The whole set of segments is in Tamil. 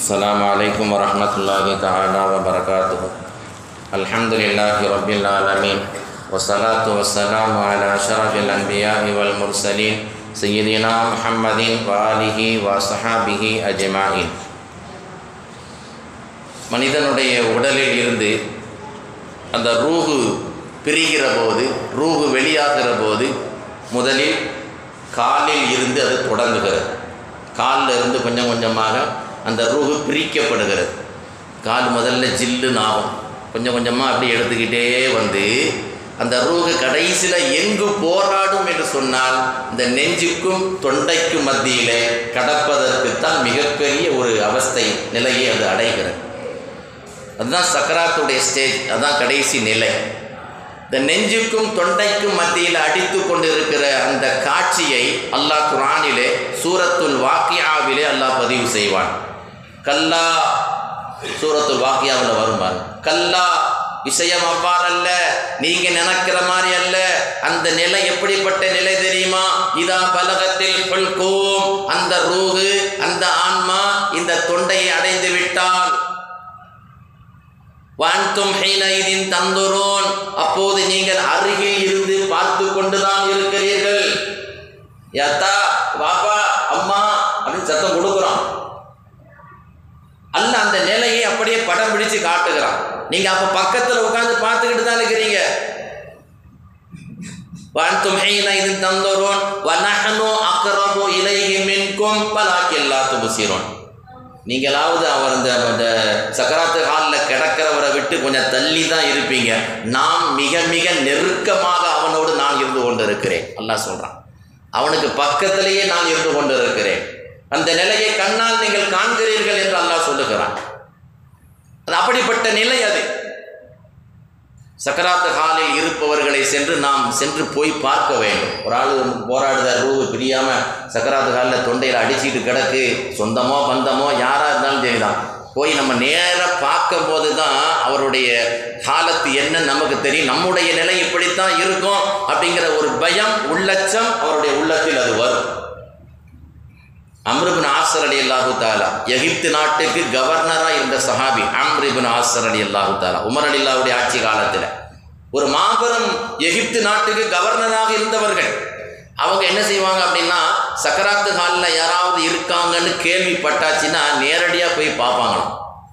السلام عليكم ورحمة الله تعالى وبركاته الحمد لله رب العالمين والصلاة والسلام على أشرف الأنبياء والمرسلين سيدنا محمد وآله وصحابه أجمعين மனிதனுடைய உடலில் இருந்து அந்த ரூஹு பிரிகிற போது ரூஹு வெளியாகிற போது முதலில் காலில் இருந்து அது தொடங்குகிறது காலில் இருந்து கொஞ்சம் கொஞ்சமாக அந்த ரூஹு பிரிக்கப்படுகிறது. கால் முதல்ல ஜில்லுன்னு ஆகும். கொஞ்சம் கொஞ்சமாக அப்படி எடுத்துக்கிட்டே வந்து அந்த ரூஹு கடைசியில் எங்கு போராடும் என்று சொன்னால் இந்த நெஞ்சுக்கும் தொண்டைக்கும் மத்தியிலே கடப்பதற்குத்தான் மிகப்பெரிய ஒரு அவஸ்தை நிலையை அது அடைகிறது. அதுதான் சக்கராத்துடைய ஸ்டேஜ் அதுதான் கடைசி நிலை. இந்த நெஞ்சுக்கும் தொண்டைக்கும் மத்தியில் அடித்து கொண்டிருக்கிற அந்த காட்சியை அல்லாஹ் குரானிலே சூரத்துல் வாக்கியாவிலே அல்லாஹ் பதிவு செய்வான். கல்லா. சூரத்து வாக்கியாவில் வருமாறு கல்லா விஷயம் அவ்வாறல்ல நீங்க நினைக்கிற மாதிரி அல்ல. அந்த நிலை எப்படிப்பட்ட நிலை தெரியுமா? இதா பலகத்தில் கொள்கோம் அந்த ரூகு அந்த ஆன்மா இந்த தொண்டையை அடைந்து விட்டால் வான்தும் ஹீனைதின் தந்துரோன். அப்போது நீங்கள் அருகில் இருந்து பார்த்து கொண்டுதான் இருக்கிறீர்கள். யத்தா பாப்பா அம்மா அப்படின்னு சத்தம் கொடுக்குறோம் அல்ல அந்த நிலையை அப்படியே படம் பிடிச்சு காட்டுகிறான். நீங்க அப்ப பக்கத்துல உட்காந்து பார்த்துக்கிட்டு தான் இருக்கிறீங்க. வான்தும் ஹீனைதின் தந்துரோன் வனஹனு அக்ரபு இலைஹி மின்கும் பலாக்கில்லா துபுசிரோன். நீங்களாவது அவர் இந்த அந்த சக்கராத்து ஹாலில் கிடக்கிறவரை விட்டு கொஞ்சம் தள்ளி தான் இருப்பீங்க. நாம் மிக மிக நெருக்கமாக அவனோடு நான் இருந்து கொண்டு இருக்கிறேன் அல்லாஹ் சொல்கிறான் அவனுக்கு பக்கத்திலேயே நான் இருந்து கொண்டு இருக்கிறேன் அந்த நிலையை கண்ணால் நீங்கள் காண்கிறீர்கள் என்று அல்லாஹ் சொல்லுகிறான். அது அப்படிப்பட்ட நிலை அது. சக்கராத்து ஹாலில் இருப்பவர்களை சென்று நாம் சென்று போய் பார்க்க வேண்டும். ஒரு ஆள் போராடுதார் ரூபு பிரியாமல் சக்கராத்து ஹாலில் தொண்டையில் அடிச்சுட்டு கிடக்கு. சொந்தமோ பந்தமோ யாராக இருந்தாலும் சரிதான். போய் நம்ம நேராக பார்க்கும் போது தான் அவருடைய காலத்து என்ன நமக்கு தெரியும். நம்முடைய நிலை இப்படித்தான் இருக்கும் அப்படிங்கிற ஒரு பயம் உள்ளச்சம் அவருடைய உள்ளத்தில் அது வரும். அம்ருபின் ஆசர் அலி அல்லாஹு தாலா எகிப்து நாட்டுக்கு கவர்னராக இருந்த சஹாபி அம்ரிபின் ஆசர் அலி அல்லாஹு தாலா உமர் அலில்லாவுடைய ஆட்சி காலத்தில். ஒரு மாபெரும் எகிப்து நாட்டுக்கு கவர்னராக இருந்தவர்கள். அவங்க என்ன செய்வாங்க அப்படின்னா சக்கராத்து ஹாலில் யாராவது இருக்காங்கன்னு கேள்விப்பட்டாச்சுன்னா நேரடியாக போய் பார்ப்பாங்களாம்.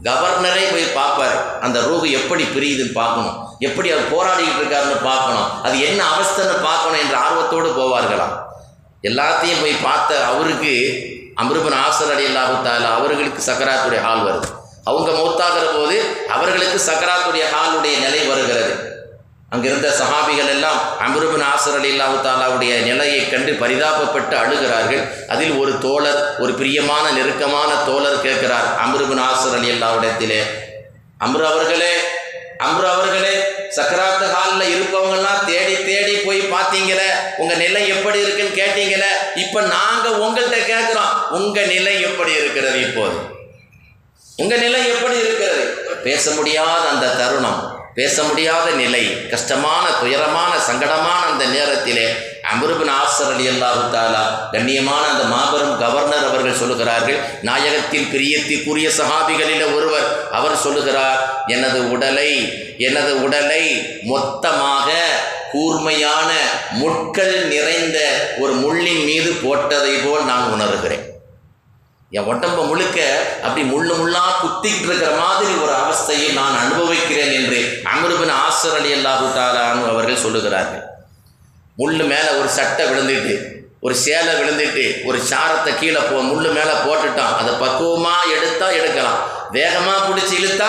கவர்னரே போய் பார்ப்பார். அந்த ரூஹு எப்படி பிரியுதுன்னு பார்க்கணும். எப்படி அவர் போராடிக்கிட்டு இருக்காருன்னு பார்க்கணும். அது என்ன அவஸ்தைன்னு பார்க்கணும் என்ற ஆர்வத்தோடு போவார்களாம். எல்லாத்தையும் போய் பார்த்த அவருக்கு அமிர்பன் ஆசர் அலி அல்லாஹு தாலா அவர்களுக்கு சக்கராத்துடைய ஹால் வருது. அவங்க மௌத்தாகிற போது அவர்களுக்கு சக்கராத்துடைய ஹாலுடைய நிலை வருகிறது. அங்கிருந்த சஹாபிகள் எல்லாம் அமிருபன் ஆசர் அலி அல்லாஹு தாலாவுடைய நிலையை கண்டு பரிதாபப்பட்டு அழுகிறார்கள். அதில் ஒரு தோழர் ஒரு பிரியமான நெருக்கமான தோழர் கேட்கிறார் அமிருபன் ஆசர் அலி அல்லாவிடத்திலே அம்ரு அவர்களே அம்ரு அவர்களே சக்கராத்து ஹாலில் இருப்பவங்கெல்லாம் தேடி தேடி போய் பார்த்தீங்களே உங்கள் நிலை எப்படி இருக்குன்னு கேட்டீங்களே இப்போ நாங்கள் உங்கள்கிட்ட கேட்குறோம் உங்கள் நிலை எப்படி இருக்கிறது இப்போது? உங்கள் நிலை எப்படி இருக்கிறது? பேச முடியாத அந்த தருணம் பேச முடியாத நிலை கஷ்டமான துயரமான சங்கடமான அந்த நேரத்திலே அமருபின் ஆசர் அலி அல்லாஹு தாலா கண்ணியமான அந்த மாபெரும் கவர்னர் அவர்கள் சொல்லுகிறார்கள். நாயகத்தில் பிரியத்திற்குரிய சகாபிகளில் ஒருவர் அவர் சொல்லுகிறார் எனது உடலை எனது உடலை மொத்தமாக கூர்மையான முட்கள் நிறைந்த ஒரு முள்ளின் மீது போட்டதை போல் நான் உணர்கிறேன். என் உடம்ப முழுக்க அப்படி முள்ளு முள்ளா குத்திக்கிட்டு இருக்கிற மாதிரி ஒரு அவஸ்தையை நான் அனுபவிக்கிறேன் என்று அமருபின் ஆசர் அலி அல்லாஹு தாலானு அவர்கள் சொல்லுகிறார்கள். முள்ளு மேலே ஒரு சட்டை விழுந்துட்டு ஒரு சேலை விழுந்துட்டு ஒரு சாரத்தை கீழே போ முள்ளு மேலே போட்டுட்டான். அதை பக்குவமாக எடுத்தால் எடுக்கலாம். வேகமாக பிடிச்சி இழுத்தா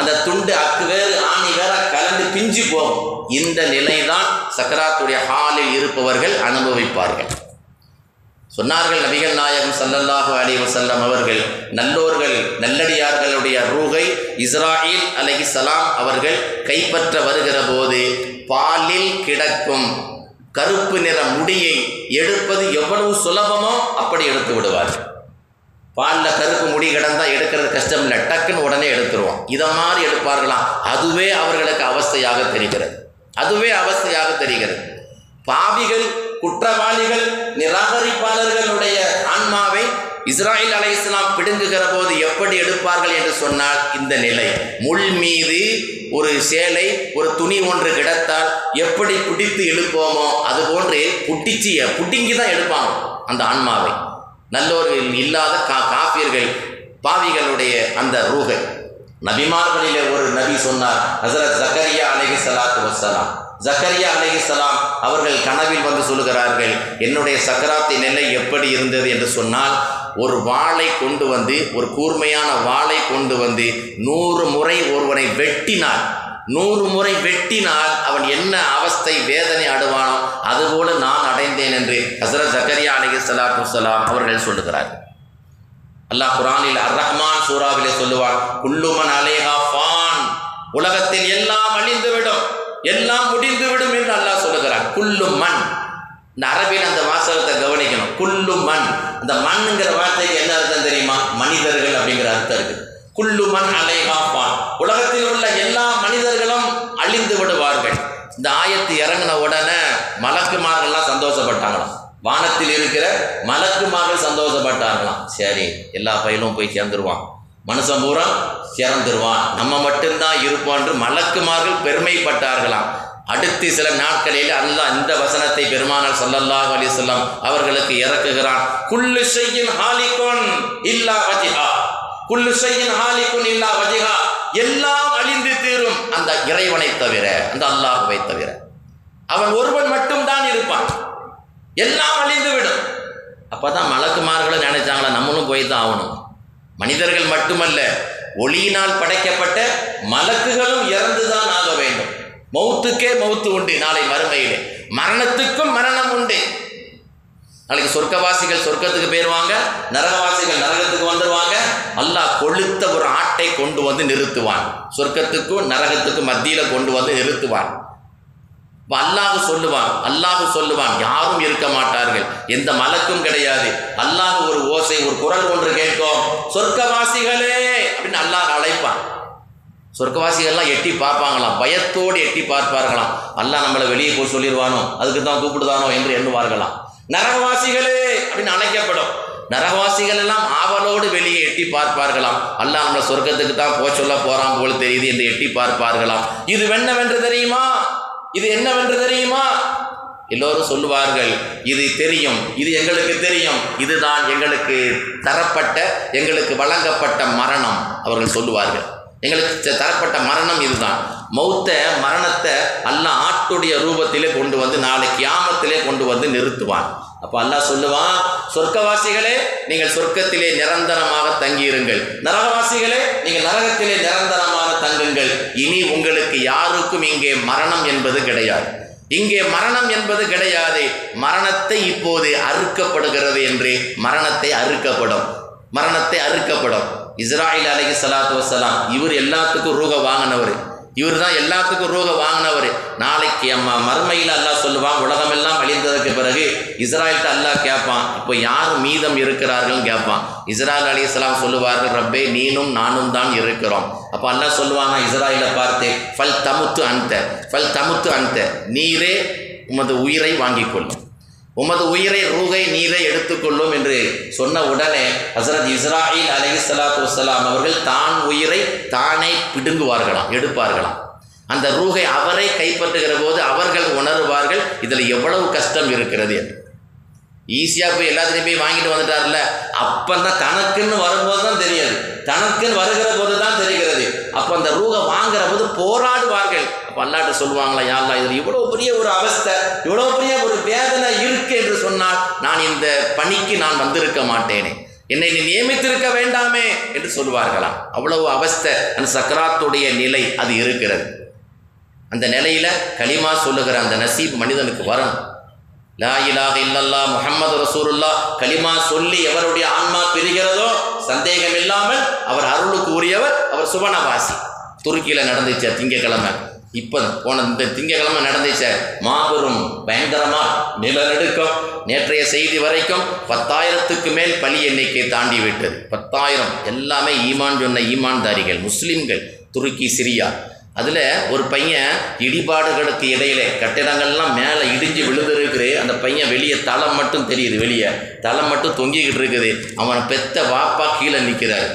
அந்த துண்டு அக்கு வேறு ஆணி வேற கலந்து பிஞ்சு போகும். இந்த நிலை தான் சக்கராத்துடைய ஹாலில் இருப்பவர்கள் அனுபவிப்பார்கள். சொன்னார்கள் நபிகள் நாயகம் சல்லல்லாஹு அலி வசல்லம் அவர்கள் நல்லோர்கள் நல்லடியார்களுடைய ரூகை இஸ்ராயில் அலகி சலாம் அவர்கள் கைப்பற்ற வருகிற போது பாலில் கிடக்கும் கருப்பு நிற முடியை எடுப்பது எவ்வளவு சுலபமோ அப்படி எடுத்து விடுவார். பாலில் கருப்பு முடி கிடந்தால் எடுக்கிறது கஷ்டம் இல்லை டக்குன்னு உடனே எடுத்துருவோம். இதை மாதிரி எடுப்பார்களாம். அதுவே அவர்களுக்கு அவஸ்தையாக தெரிகிறது. அதுவே அவஸ்தையாக தெரிகிறது. பாவிகள் குற்றவாளிகள் நிராகரிப்பாளர்களுடைய ஆன்மாவை இஸ்ராயில் அலை இஸ்லாம் பிடுங்குகிற போது எப்படி எடுப்பார்கள் என்று சொன்னால் இந்த நிலை. முள் மீது ஒரு சேலை ஒரு துணி ஒன்று கிடத்தால் எப்படி பிடித்து இழுப்போமோ அது போன்று புட்டிச்சிய புட்டிங்கி தான் எடுப்பாங்க அந்த ஆன்மாவை. நல்லோர்கள் இல்லாத கா காப்பியர்கள் பாவிகளுடைய அந்த ரூகை. நபிமார்களிலே ஒரு நபி சொன்னார் ஹசரத் ஜக்கரியா அலைஹி சலாத்து வசலாம் ஜக்கரியா அலைஹி அவர்கள் கனவில் வந்து சொல்லுகிறார்கள் என்னுடைய சக்கராத்தின் நிலை எப்படி இருந்தது? என்று சொன்னால் ஒரு வாளை கொண்டு வந்து ஒரு கூர்மையான வாளை கொண்டு வந்து நூறு முறை ஒருவனை வெட்டினார் நூறு முறை வெட்டினால் அவன் என்ன அவஸ்தை வேதனை அடைவானோ அதுபோல நான் அடைந்தேன் என்று ஹசரத் ஜக்கரியா அலி ஸலாத்து சலாம் அவர்கள் சொல்லுகிறார்கள். அல்லாஹ் குரானில் அர் ரஹ்மான் சூறாவிலே சொல்லுவான் குல்லுமன் அலேஹா ஃபான் உலகத்தில் எல்லாம் அழிந்துவிடும். எல்லாம் முடிந்துவிடும் என்று அல்லாஹ் சொல்லுகிறான். குல்லு மண். இந்த அரபியில் அந்த வாசகத்தை கவனிக்கணும். குல்லு மண். இந்த மண்ணுங்கிற வார்த்தைக்கு என்ன அர்த்தம் தெரியுமா? மனிதர்கள் அப்படிங்கிற அர்த்தம் இருக்கு. குல்லு மண் அலேஹா உலகத்தில் உள்ள எல்லா மனிதர்களும் அழிந்து விடுவார்கள். இந்த ஆயத்து இறங்கின உடனே மலக்குமார்கள்லாம் சந்தோஷப்பட்டாங்களாம். வானத்தில் இருக்கிற மலக்குமார்கள் சந்தோஷப்பட்டார்களாம் சரி எல்லா பயிலும் போய் சேர்ந்துருவான். மனுஷன் பூரா திறந்துருவான் நம்ம மட்டும்தான் இருப்போம் என்று மலக்குமார்கள் பெருமைப்பட்டார்களாம். அடுத்து சில நாட்களில் அல்லாஹ் இந்த வசனத்தை பெருமானார் ஸல்லல்லாஹு அலி சொல்லாம் அவர்களுக்கு இறக்குகிறான். குள்ளு செய்யின் ஹாலிகோன் இல்லா வஜிஹா. குள்ளு செய்யின் ஹாலிகோன் இல்லா வஜிஹா. எல்லாம் அழிந்து தீரும் அந்த இறைவனை தவிர அந்த அல்லாஹுவை தவிர. அவன் ஒருவன் மட்டும்தான் இருப்பான். எல்லாம் அழிந்து விடும். அப்போதான் மலக்குமார்களும் நினைச்சாங்களா நம்மளும் போய் தான் ஆகணும். மனிதர்கள் மட்டுமல்ல ஒளியினால் படைக்கப்பட்ட மலக்குகளும் இறந்துதான் ஆக வேண்டும். மௌத்துக்கே மௌத்து உண்டு நாளை மறுமையிலே. மரணத்துக்கும் மரணம் உண்டு. நாளைக்கு சொர்க்கவாசிகள் சொர்க்கத்துக்கு போயிருவாங்க நரகவாசிகள் நரகத்துக்கு வந்துடுவாங்க அல்லாஹ் கொளுத்த ஒரு ஆட்டை கொண்டு வந்து நிறுத்துவான். சொர்க்கத்துக்கும் நரகத்துக்கும் மத்தியில் கொண்டு வந்து நிறுத்துவான். இப்போ அல்லாஹ் சொல்லுவான் அல்லாஹ் சொல்லுவான் யாரும் இருக்க மாட்டார்கள். எந்த மலக்கும் கிடையாது. அல்லாஹ் ஒரு ஓசை ஒரு குரல் ஒன்று கேட்கும். சொர்க்கவாசிகளே அப்படின்னு அல்லாஹ் அழைப்பான். சொர்க்கவாசிகள்லாம் எட்டி பார்ப்பாங்களாம் பயத்தோடு எட்டி பார்ப்பார்களாம். அல்லாஹ் நம்மளை வெளியே போய் சொல்லிடுவானோ அதுக்கு தான் கூப்பிடுதானோ என்று எண்ணுவார்களாம். நரகவாசிகளே அப்படின்னு அழைக்கப்படும். நரகவாசிகள் எல்லாம் ஆவலோடு வெளியே எட்டி பார்ப்பார்களாம். அல்லாஹ் நம்மளை சொர்க்கத்துக்கு தான் போக சொல்ல போறான் போல தெரியுது என்று எட்டி பார்ப்பார்களாம். இது என்னவென்று தெரியுமா? இது என்னவென்று தெரியுமா? எல்லோரும் சொல்லுவார்கள் இது தெரியும் இது எங்களுக்கு தெரியும் இதுதான் எங்களுக்கு தரப்பட்ட எங்களுக்கு வழங்கப்பட்ட மரணம் அவர்கள் சொல்லுவார்கள். எங்களுக்கு தரப்பட்ட மரணம் இதுதான். மௌத்த மரணத்தை அல்லாஹ் ஆட்டுடைய ரூபத்திலே கொண்டு வந்து நாளை கியாமத்திலே கொண்டு வந்து நிறுத்துவான். அப்போ அல்லாஹ் சொல்லுவான் சொர்க்கவாசிகளே நீங்கள் சொர்க்கத்திலே நிரந்தரமாக தங்கியிருங்கள். நரகவாசிகளே நீங்கள் நரகத்திலே நிர உங்களுக்கு யாருக்கும் இங்கே மரணம் என்பது கிடையாது. இங்கே மரணம் என்பது கிடையாது மரணத்தை இப்போது அறுக்கப்படுகிறது என்று மரணத்தை அறுக்கப்படும். மரணத்தை அறுக்கப்படும். இஸ்ராயில் அலகி சலாத்து வசலாம் இவர் எல்லாத்துக்கும் ரூக வாங்கினவர். இவர் தான் எல்லாத்துக்கும் ரூக வாங்கினவர். நான் அம்மா மறுமையில் அல்லாஹ் சொல்லுவான் உலகமெல்லாம் அழிந்ததற்கு பிறகு இஸ்ராயல்கிட்ட அல்லாஹ் கேட்பான் இப்போ யார் மீதம் இருக்கிறார்கள்னு கேட்பான் இஸ்ராயல் அலைஹிஸ்ஸலாம் சொல்லுவார்கள் ரப்பே நீனும் நானும் தான் இருக்கிறோம். அப்போ அல்லாஹ் சொல்லுவானா இஸ்ராயலை பார்த்து ஃபல் தமுத்து அந்த ஃபல் தமுத்து அந்த நீரே உமது உயிரை வாங்கிக் கொள்ளும் உமது உயிரை ரூகை நீரை எடுத்துக்கொள்ளும். என்று சொன்ன உடனே ஹசரத் இஸ்ராயில் அலி சலாத்து வலாம் அவர்கள் தான் உயிரை தானே பிடுங்குவார்களாம் எடுப்பார்களாம். அந்த ரூகை அவரை கைப்பற்றுகிற போது அவர்கள் உணருவார்கள் இதில் எவ்வளவு கஷ்டம் இருக்கிறது? என்று. ஈஸியாக போய் எல்லாத்தையும் போய் வாங்கிட்டு வந்துட்டார்ல அப்போ தான் தனக்குன்னு வரும்போது தான் தெரியாது. தனக்குன்னு வருகிற போது தான் தெரிகிறது. அப்போ அந்த ரூகை வாங்குற போது போராடுவார்கள். அப்போ அல்லாட்ட சொல்லுவாங்களா யாரா இதில் இவ்வளோ பெரிய ஒரு அவஸ்தை இவ்வளோ பெரிய ஒரு வேதனை இருக்கு என்று சொன்னால் நான் இந்த பணிக்கு நான் வந்திருக்க மாட்டேனே. என்னை நீ நியமித்திருக்க வேண்டாமே என்று சொல்லுவார்களாம். அவ்வளவு அவஸ்தை அந்த சக்கராத்துடைய நிலை அது இருக்கிறது. அந்த நிலையில் களிமா சொல்லுகிற அந்த நசீப் மனிதனுக்கு வரணும் லா இல்லல்லா முகமது ரசூலுல்லா களிமா சொல்லி எவருடைய ஆன்மா பிரிகிறதோ சந்தேகம் இல்லாமல் அவர் அருளுக்கு உரியவர் அவர் சுபனவாசி. துருக்கியில் நடந்துச்சு திங்கக்கிழமை. இப்போ போன இந்த திங்கக்கிழமை நடந்துச்ச மாபெரும் பயங்கரமாக நிலநடுக்கம். நேற்றைய செய்தி வரைக்கும் பத்தாயிரத்துக்கு மேல் பலி எண்ணிக்கை தாண்டி விட்டது. பத்தாயிரம். எல்லாமே ஈமான் சொன்ன ஈமான்தாரிகள் முஸ்லீம்கள் துருக்கி சிரியா. அதில் ஒரு பையன் இடிபாடுகளுக்கு இடையிலே கட்டிடங்கள்லாம் மேலே இடிஞ்சு விழுந்துருக்குது அந்த பையன் வெளியே தலை மட்டும் தெரியுது வெளியே தலை மட்டும் தொங்கிக்கிட்டு இருக்குது அவனை பெத்த வாப்பா கீழே நிற்கிறார்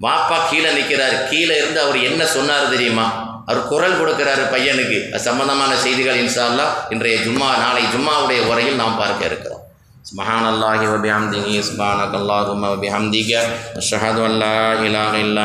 வாப்பா கீழே நிற்கிறார் கீழே இருந்து அவர் என்ன சொன்னார் தெரியுமா அவர் குரல் கொடுக்கிறாரு பையனுக்கு அது சம்பந்தமான செய்திகள் இன்ஷா அல்லாஹ் இன்றைய ஜும்மா நாளை ஜும்மாவுடைய உரையில் நாம் பார்க்க இருக்கிறோம் سبحان الله وبحمده سبحانك اللهم وبحمدك أشهد أن لا إله إلا